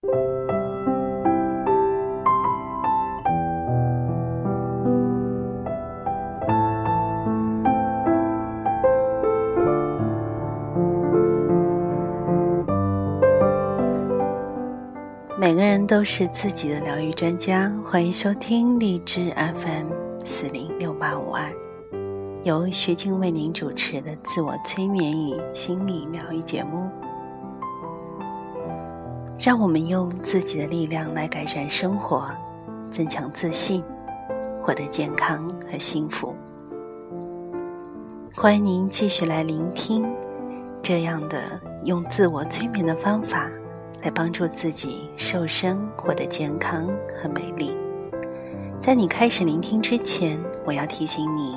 每个人都是自己的疗愈专家，欢迎收听荔枝 FM 四零六八五二，由徐静为您主持的自我催眠与心理疗愈节目。让我们用自己的力量来改善生活，增强自信，获得健康和幸福。欢迎您继续来聆听这样的用自我催眠的方法，来帮助自己瘦身、获得健康和美丽。在你开始聆听之前，我要提醒你，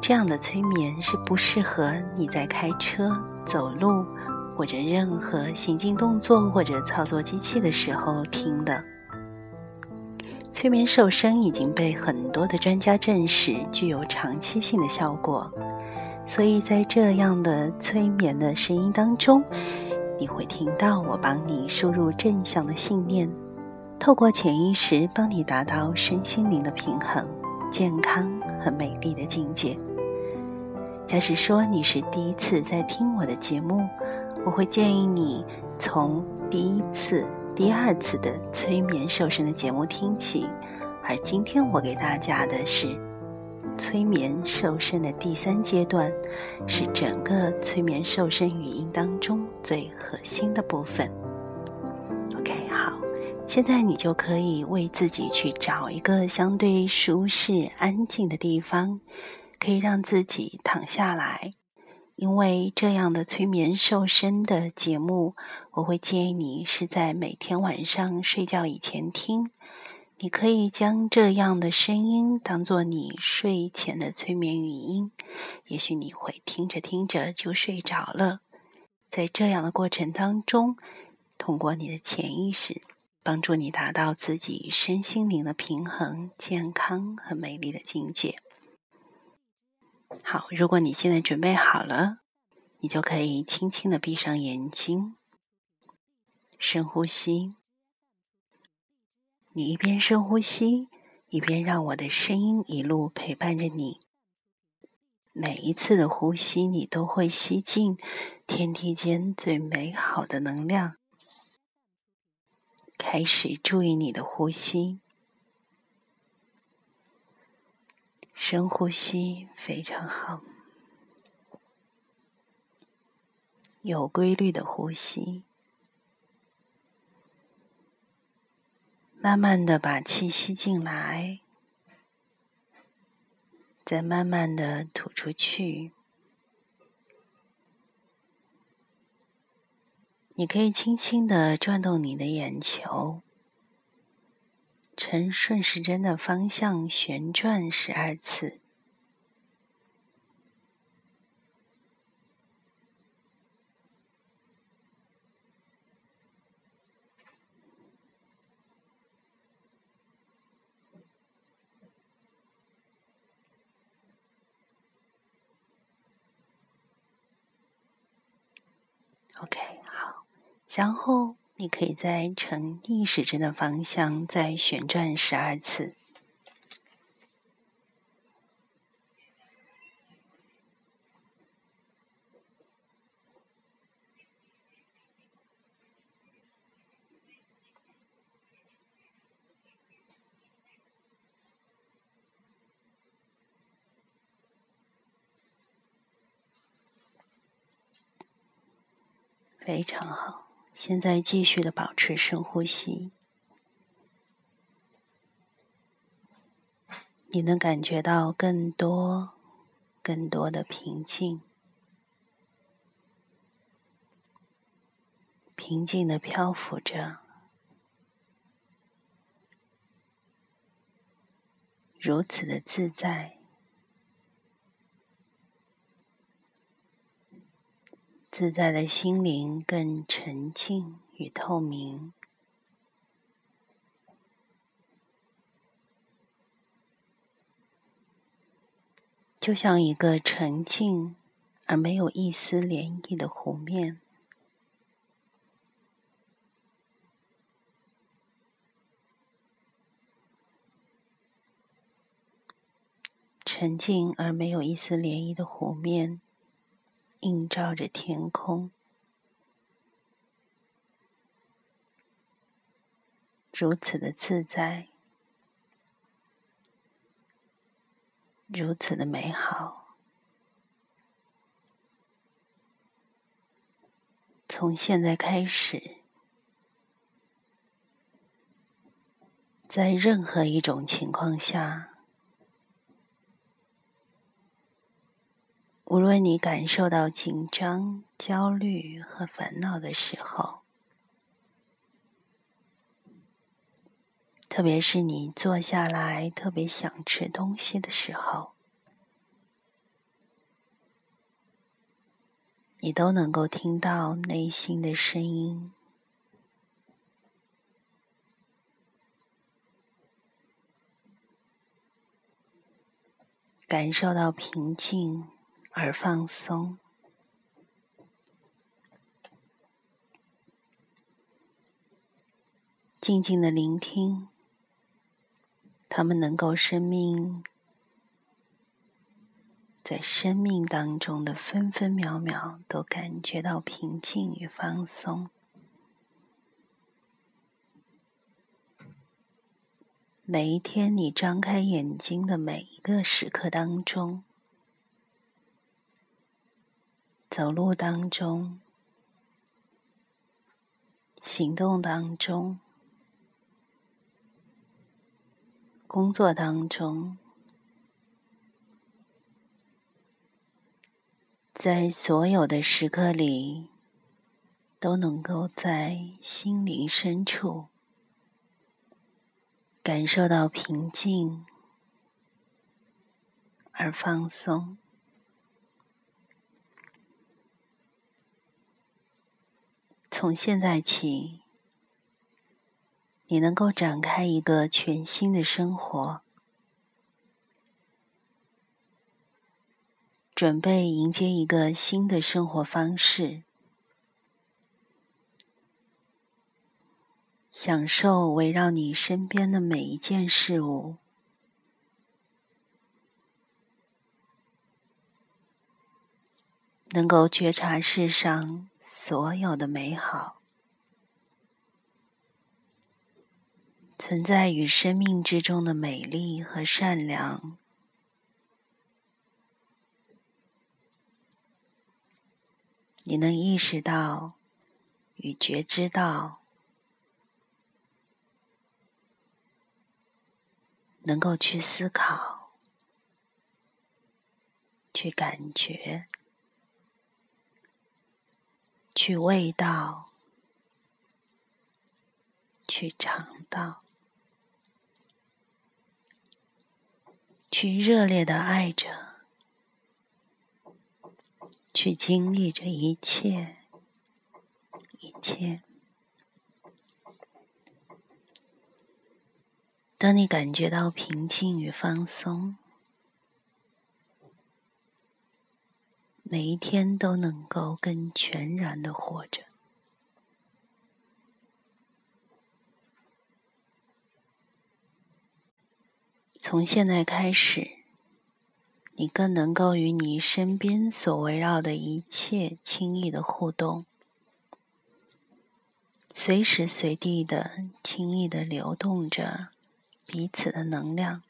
这样的催眠是不适合你在开车、走路。或者任何行进动作或者操作机器的时候听的。催眠瘦身已经被很多的专家证实具有长期性的效果，所以在这样的催眠的声音当中，你会听到我帮你输入正向的信念，透过潜意识帮你达到身心灵的平衡、健康和美丽的境界。假使说你是第一次在听我的节目。我会建议你从第一次、第二次的催眠瘦身的节目听起，而今天我给大家的是催眠瘦身的第三阶段，是整个催眠瘦身语音当中最核心的部分。OK，好，现在你就可以为自己去找一个相对舒适、安静的地方，可以让自己躺下来。因为这样的催眠瘦身的节目，我会建议你是在每天晚上睡觉以前听。你可以将这样的声音当做你睡前的催眠语音，也许你会听着听着就睡着了。在这样的过程当中，通过你的潜意识，帮助你达到自己身心灵的平衡、健康和美丽的境界。好，如果你现在准备好了，你就可以轻轻的闭上眼睛，深呼吸。你一边深呼吸，一边让我的声音一路陪伴着你。每一次的呼吸，你都会吸进天地间最美好的能量。开始注意你的呼吸。深呼吸非常好，有规律的呼吸，慢慢的把气吸进来，再慢慢的吐出去。你可以轻轻的转动你的眼球。呈顺时针的方向旋转十二次。OK，好，然后。你可以在呈逆时针的方向再旋转十二次。非常好。现在继续的保持深呼吸，你能感觉到更多、更多的平静，平静的漂浮着，如此的自在。自在的心灵更沉静与透明。就像一个沉静而没有一丝涟漪的湖面。沉静而没有一丝涟漪的湖面映照着天空，如此的自在，如此的美好。从现在开始。在任何一种情况下，无论你感受到紧张、焦虑和烦恼的时候，特别是你坐下来特别想吃东西的时候，你都能够听到内心的声音。感受到平静而放松，静静的聆听，他们能够生命在生命当中的分分秒秒都感觉到平静与放松。每一天，你张开眼睛的每一个时刻当中，走路当中，行动当中，工作当中，在所有的时刻里，都能够在心灵深处。感受到平静而放松。从现在起，你能够展开一个全新的生活，准备迎接一个新的生活方式。享受围绕你身边的每一件事物，能够觉察世上所有的美好，存在于生命之中的美丽和善良，你能意识到与觉知到。能够去思考，去感觉，去味道，去尝到，去热烈的爱着，去经历着一切，一切。当你感觉到平静与放松，每一天都能够更全然的活着。从现在开始，你更能够与你身边所围绕的一切轻易的互动，随时随地的轻易的流动着。彼此的能量，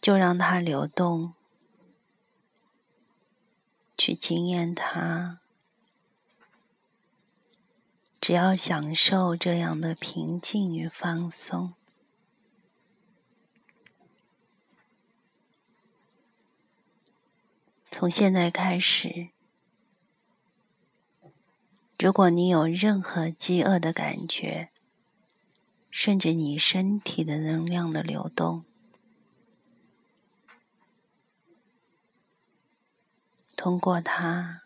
就让它流动，去经验它。只要享受这样的平静与放松。从现在开始，如果你有任何饥饿的感觉，顺着你身体的能量的流动，通过它，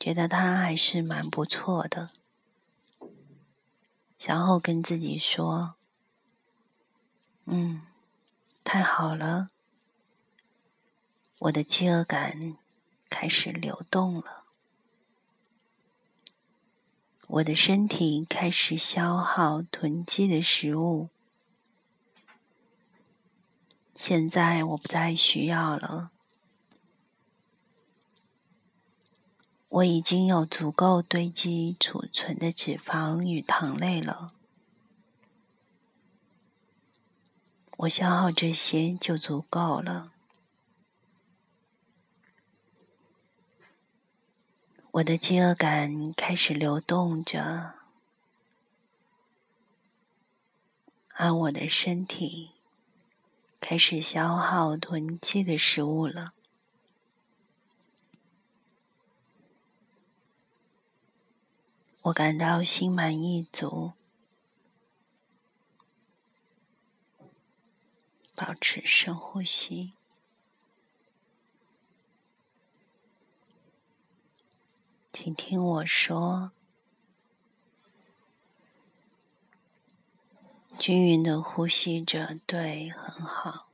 觉得它还是蛮不错的，然后跟自己说：“嗯，太好了，我的饥饿感开始流动了。”我的身体开始消耗囤积的食物，现在我不再需要了。我已经有足够堆积储存的脂肪与糖类了。我消耗这些就足够了。我的饥饿感开始流动着，而我的身体开始消耗囤积的食物了。我感到心满意足。保持深呼吸。请听我说，均匀的呼吸着，对，很好。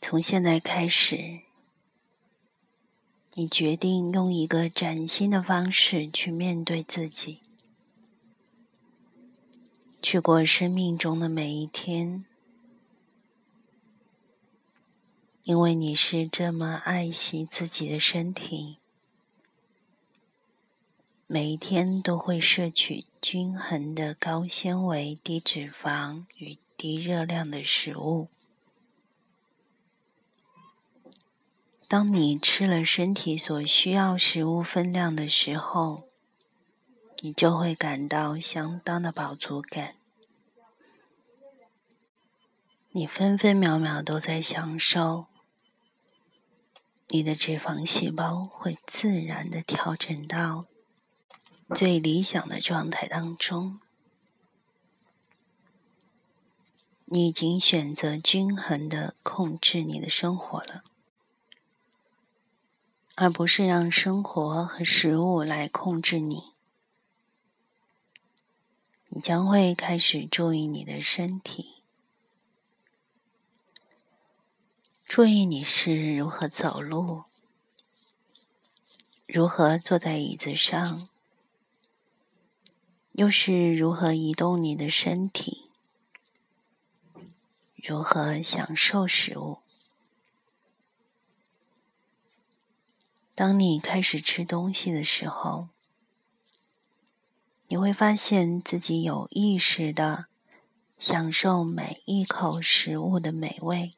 从现在开始，你决定用一个崭新的方式去面对自己，去过生命中的每一天。因为你是这么爱惜自己的身体，每一天都会摄取均衡的高纤维、低脂肪与低热量的食物。当你吃了身体所需要食物分量的时候，你就会感到相当的饱足感。你分分秒秒都在享受。你的脂肪细胞会自然的调整到最理想的状态当中。你已经选择均衡的控制你的生活了，而不是让生活和食物来控制你。你将会开始注意你的身体。注意你是如何走路，如何坐在椅子上，又是如何移动你的身体，如何享受食物。当你开始吃东西的时候，你会发现自己有意识的享受每一口食物的美味。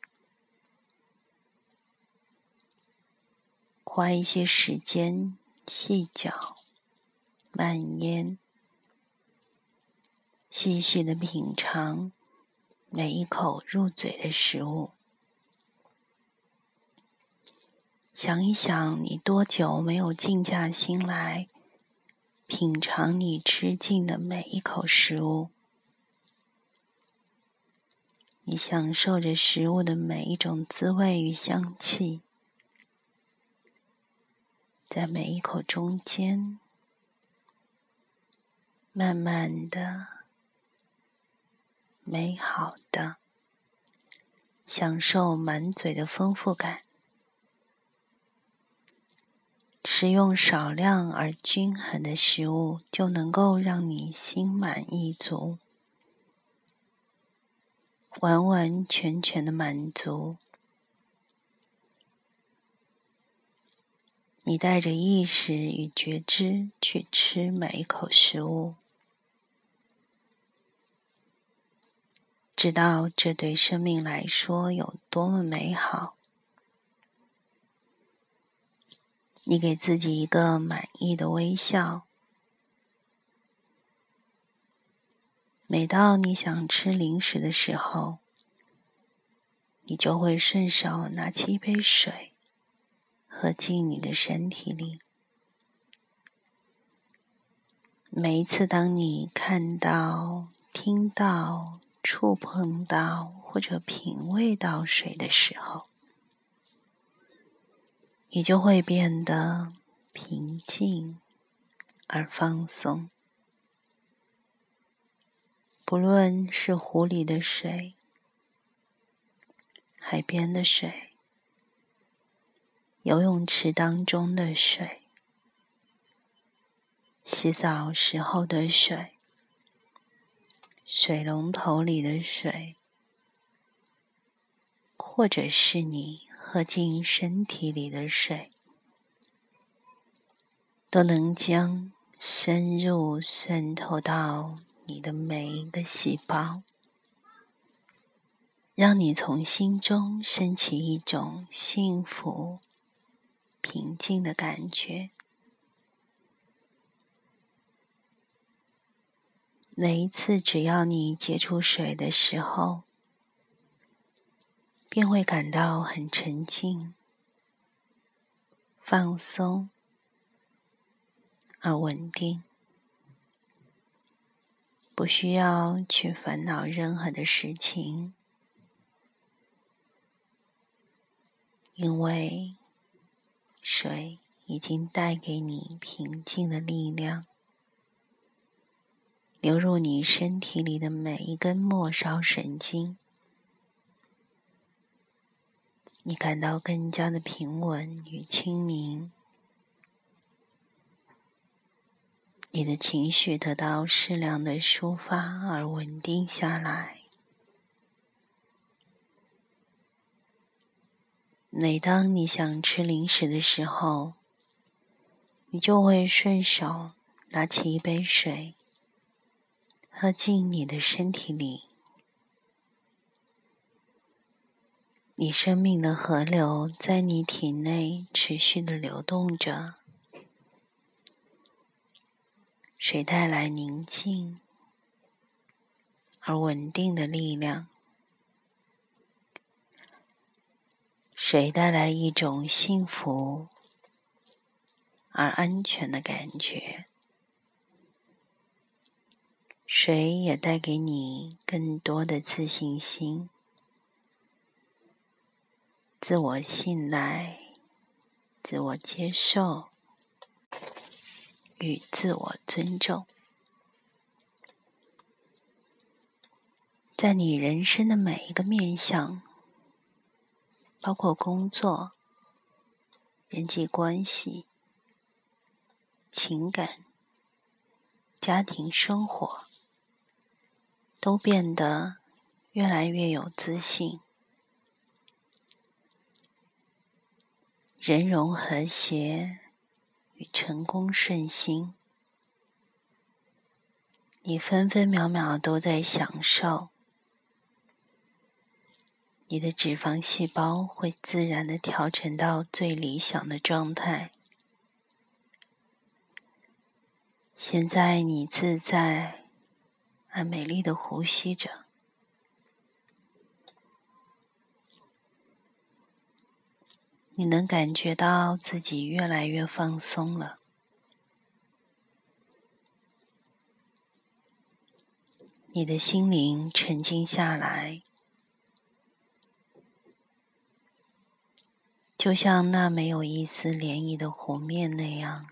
花一些时间细嚼慢咽，细细的品尝每一口入嘴的食物。想一想，你多久没有静下心来品尝你吃进的每一口食物？你享受着食物的每一种滋味与香气。在每一口中间，慢慢的、美好的享受满嘴的丰富感。食用少量而均衡的食物，就能够让你心满意足，完完全全的满足。你带着意识与觉知去吃每一口食物，知道这对生命来说有多么美好。你给自己一个满意的微笑。每到你想吃零食的时候，你就会顺手拿起一杯水。喝进你的身体里。每一次，当你看到、听到、触碰到或者品味到水的时候，你就会变得平静而放松。不论是湖里的水、海边的水。游泳池当中的水，洗澡时候的水，水龙头里的水，或者是你喝进身体里的水，都能将深入渗透到你的每一个细胞，让你从心中升起一种幸福、平静的感觉。每一次，只要你接触水的时候，便会感到很沉静、放松而稳定，不需要去烦恼任何的事情，因为水已经带给你平静的力量。流入你身体里的每一根末梢神经，你感到更加的平稳与清明，你的情绪得到适量的抒发而稳定下来。每当你想吃零食的时候，你就会顺手拿起一杯水。喝进你的身体里，你生命的河流在你体内持续的流动着，水带来宁静而稳定的力量，水带来一种幸福而安全的感觉。水也带给你更多的自信心、自我信赖、自我接受与自我尊重。在你人生的每一个面向，包括工作、人际关系、情感、家庭生活。都变得越来越有自信，人容和谐与成功顺心，你分分秒秒都在享受，你的脂肪细胞会自然的调整到最理想的状态。现在你自在。而美丽的呼吸着，你能感觉到自己越来越放松了。你的心灵沉静下来，就像那没有一丝涟漪的湖面那样。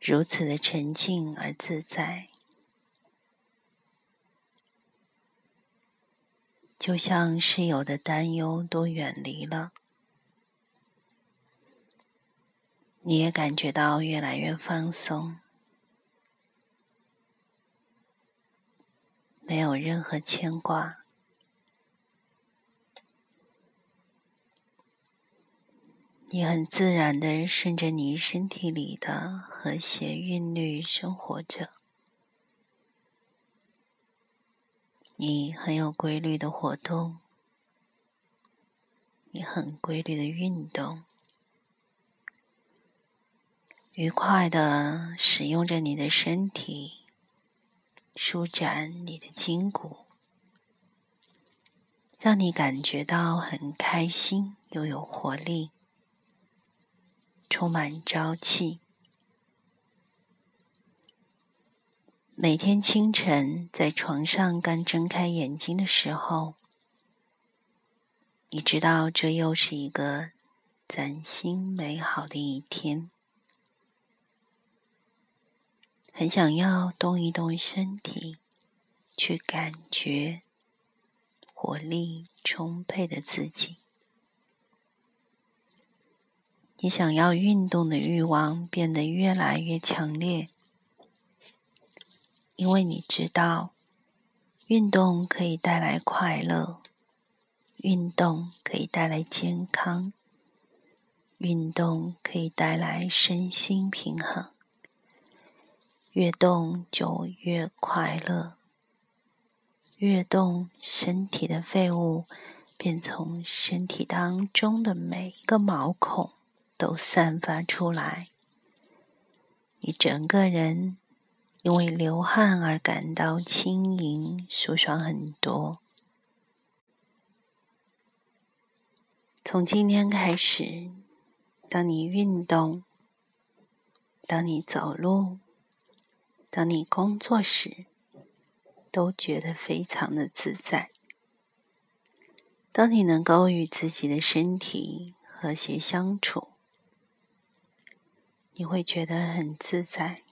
如此的沉静而自在，就像室友的担忧都远离了，你也感觉到越来越放松，没有任何牵挂。你很自然的顺着你身体里的和谐韵律生活着，你很有规律的活动，你很规律的运动，愉快的使用着你的身体，舒展你的筋骨，让你感觉到很开心又有活力。充满朝气。每天清晨在床上刚睁开眼睛的时候，你知道这又是一个崭新美好的一天，很想要动一动身体，去感觉活力充沛的自己。你想要运动的欲望变得越来越强烈，因为你知道，运动可以带来快乐，运动可以带来健康，运动可以带来身心平衡。越动就越快乐，越动身体的废物便从身体当中的每一个毛孔都散发出来，你整个人因为流汗而感到轻盈舒爽很多。从今天开始，当你运动，当你走路。当你工作时，都觉得非常的自在。当你能够与自己的身体和谐相处，你会觉得很自在，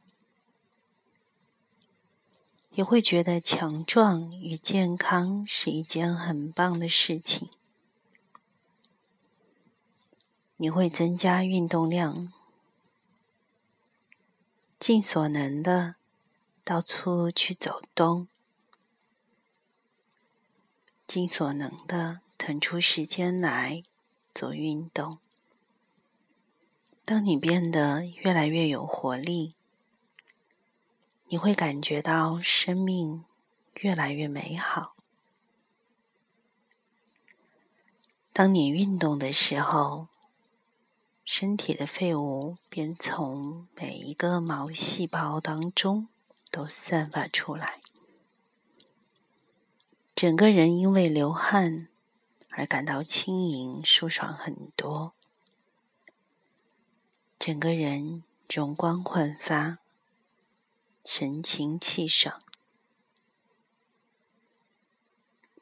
也会觉得强壮与健康是一件很棒的事情。你会增加运动量，尽所能的。到处去走动，尽所能的腾出时间来做运动。当你变得越来越有活力，你会感觉到生命越来越美好。当你运动的时候，身体的废物便从每一个毛细胞当中。都散发出来，整个人因为流汗而感到轻盈舒爽很多，整个人容光焕发，神清气爽。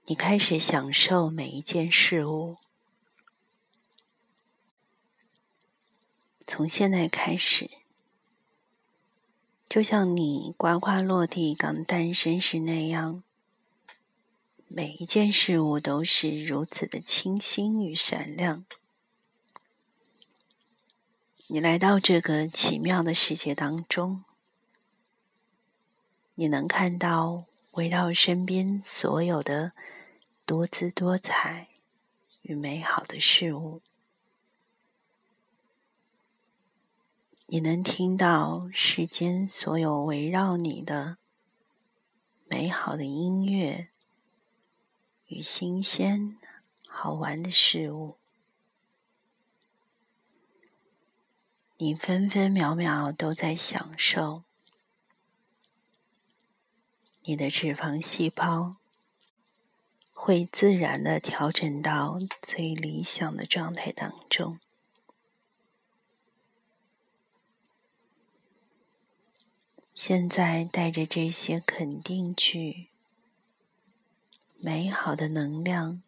你开始享受每一件事物，从现在开始。就像你呱呱落地刚诞生时那样，每一件事物都是如此的清新与闪亮。你来到这个奇妙的世界当中，你能看到围绕身边所有的多姿多彩与美好的事物。你能听到世间所有围绕你的美好的音乐与新鲜好玩的事物，你分分秒秒都在享受。你的脂肪细胞会自然的调整到最理想的状态当中。现在带着这些肯定句、美好的能量，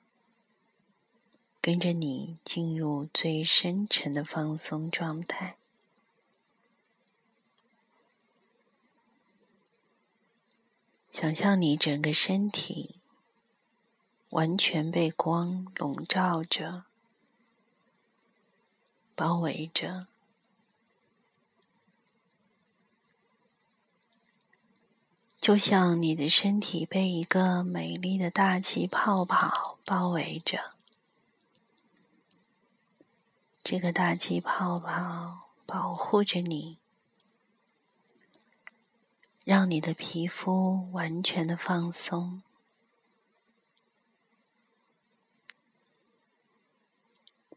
跟着你进入最深沉的放松状态。想象你整个身体完全被光笼罩着、包围着。就像你的身体被一个美丽的大气泡泡包围着，这个大气泡泡保护着你，让你的皮肤完全的放松，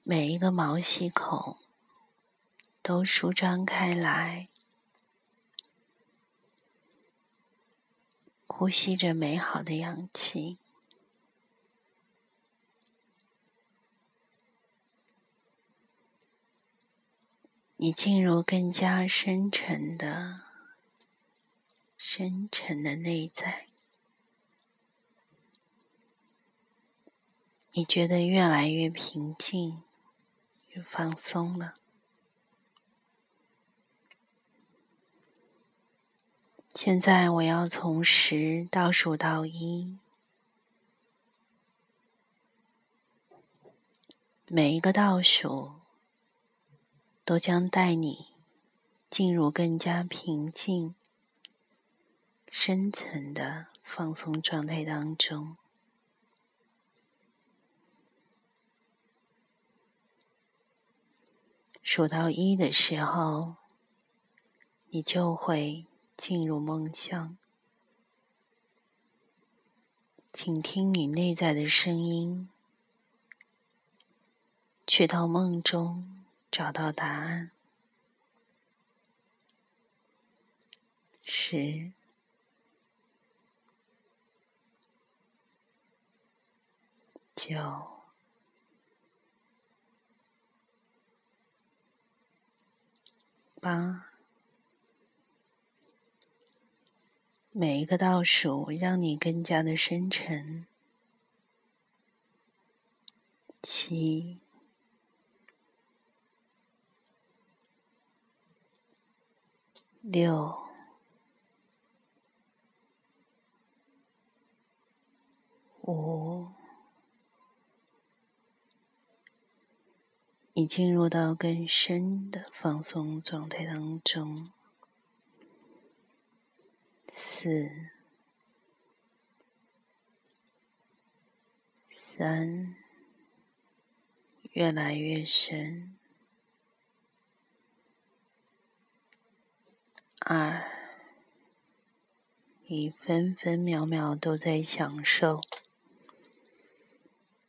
每一个毛细孔都舒张开来。呼吸着美好的氧气，你进入更加深沉的、深沉的内在，你觉得越来越平静、越放松了。现在我要从十倒数到一，每一个倒数都将带你进入更加平静、深层的放松状态当中。数到一的时候，你就会进入梦乡。请听你内在的声音，去到梦中找到答案。十、九、八。每一个倒数让你更加的深沉。七、六、五，你进入到更深的放松状态当中。四、三，越来越深。二，你分分秒秒都在享受，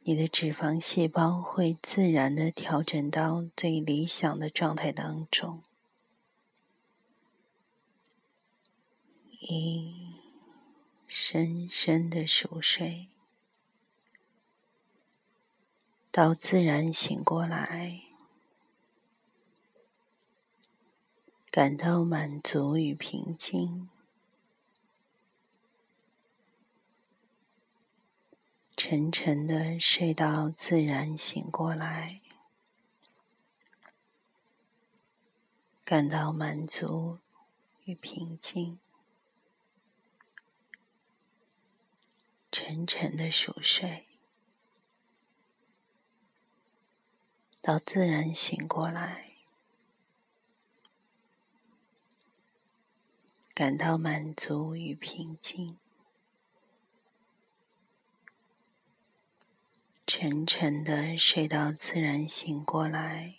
你的脂肪细胞会自然的调整到最理想的状态当中。一，深深的熟睡，到自然醒过来，感到满足与平静，沉沉的睡到自然醒过来，感到满足与平静。沉沉的熟睡，到自然醒过来，感到满足与平静。沉沉的睡到自然醒过来，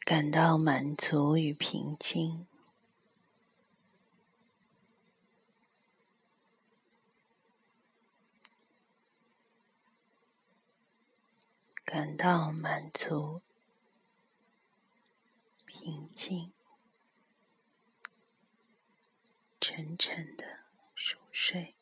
感到满足与平静。感到满足、平静、沉沉的熟睡。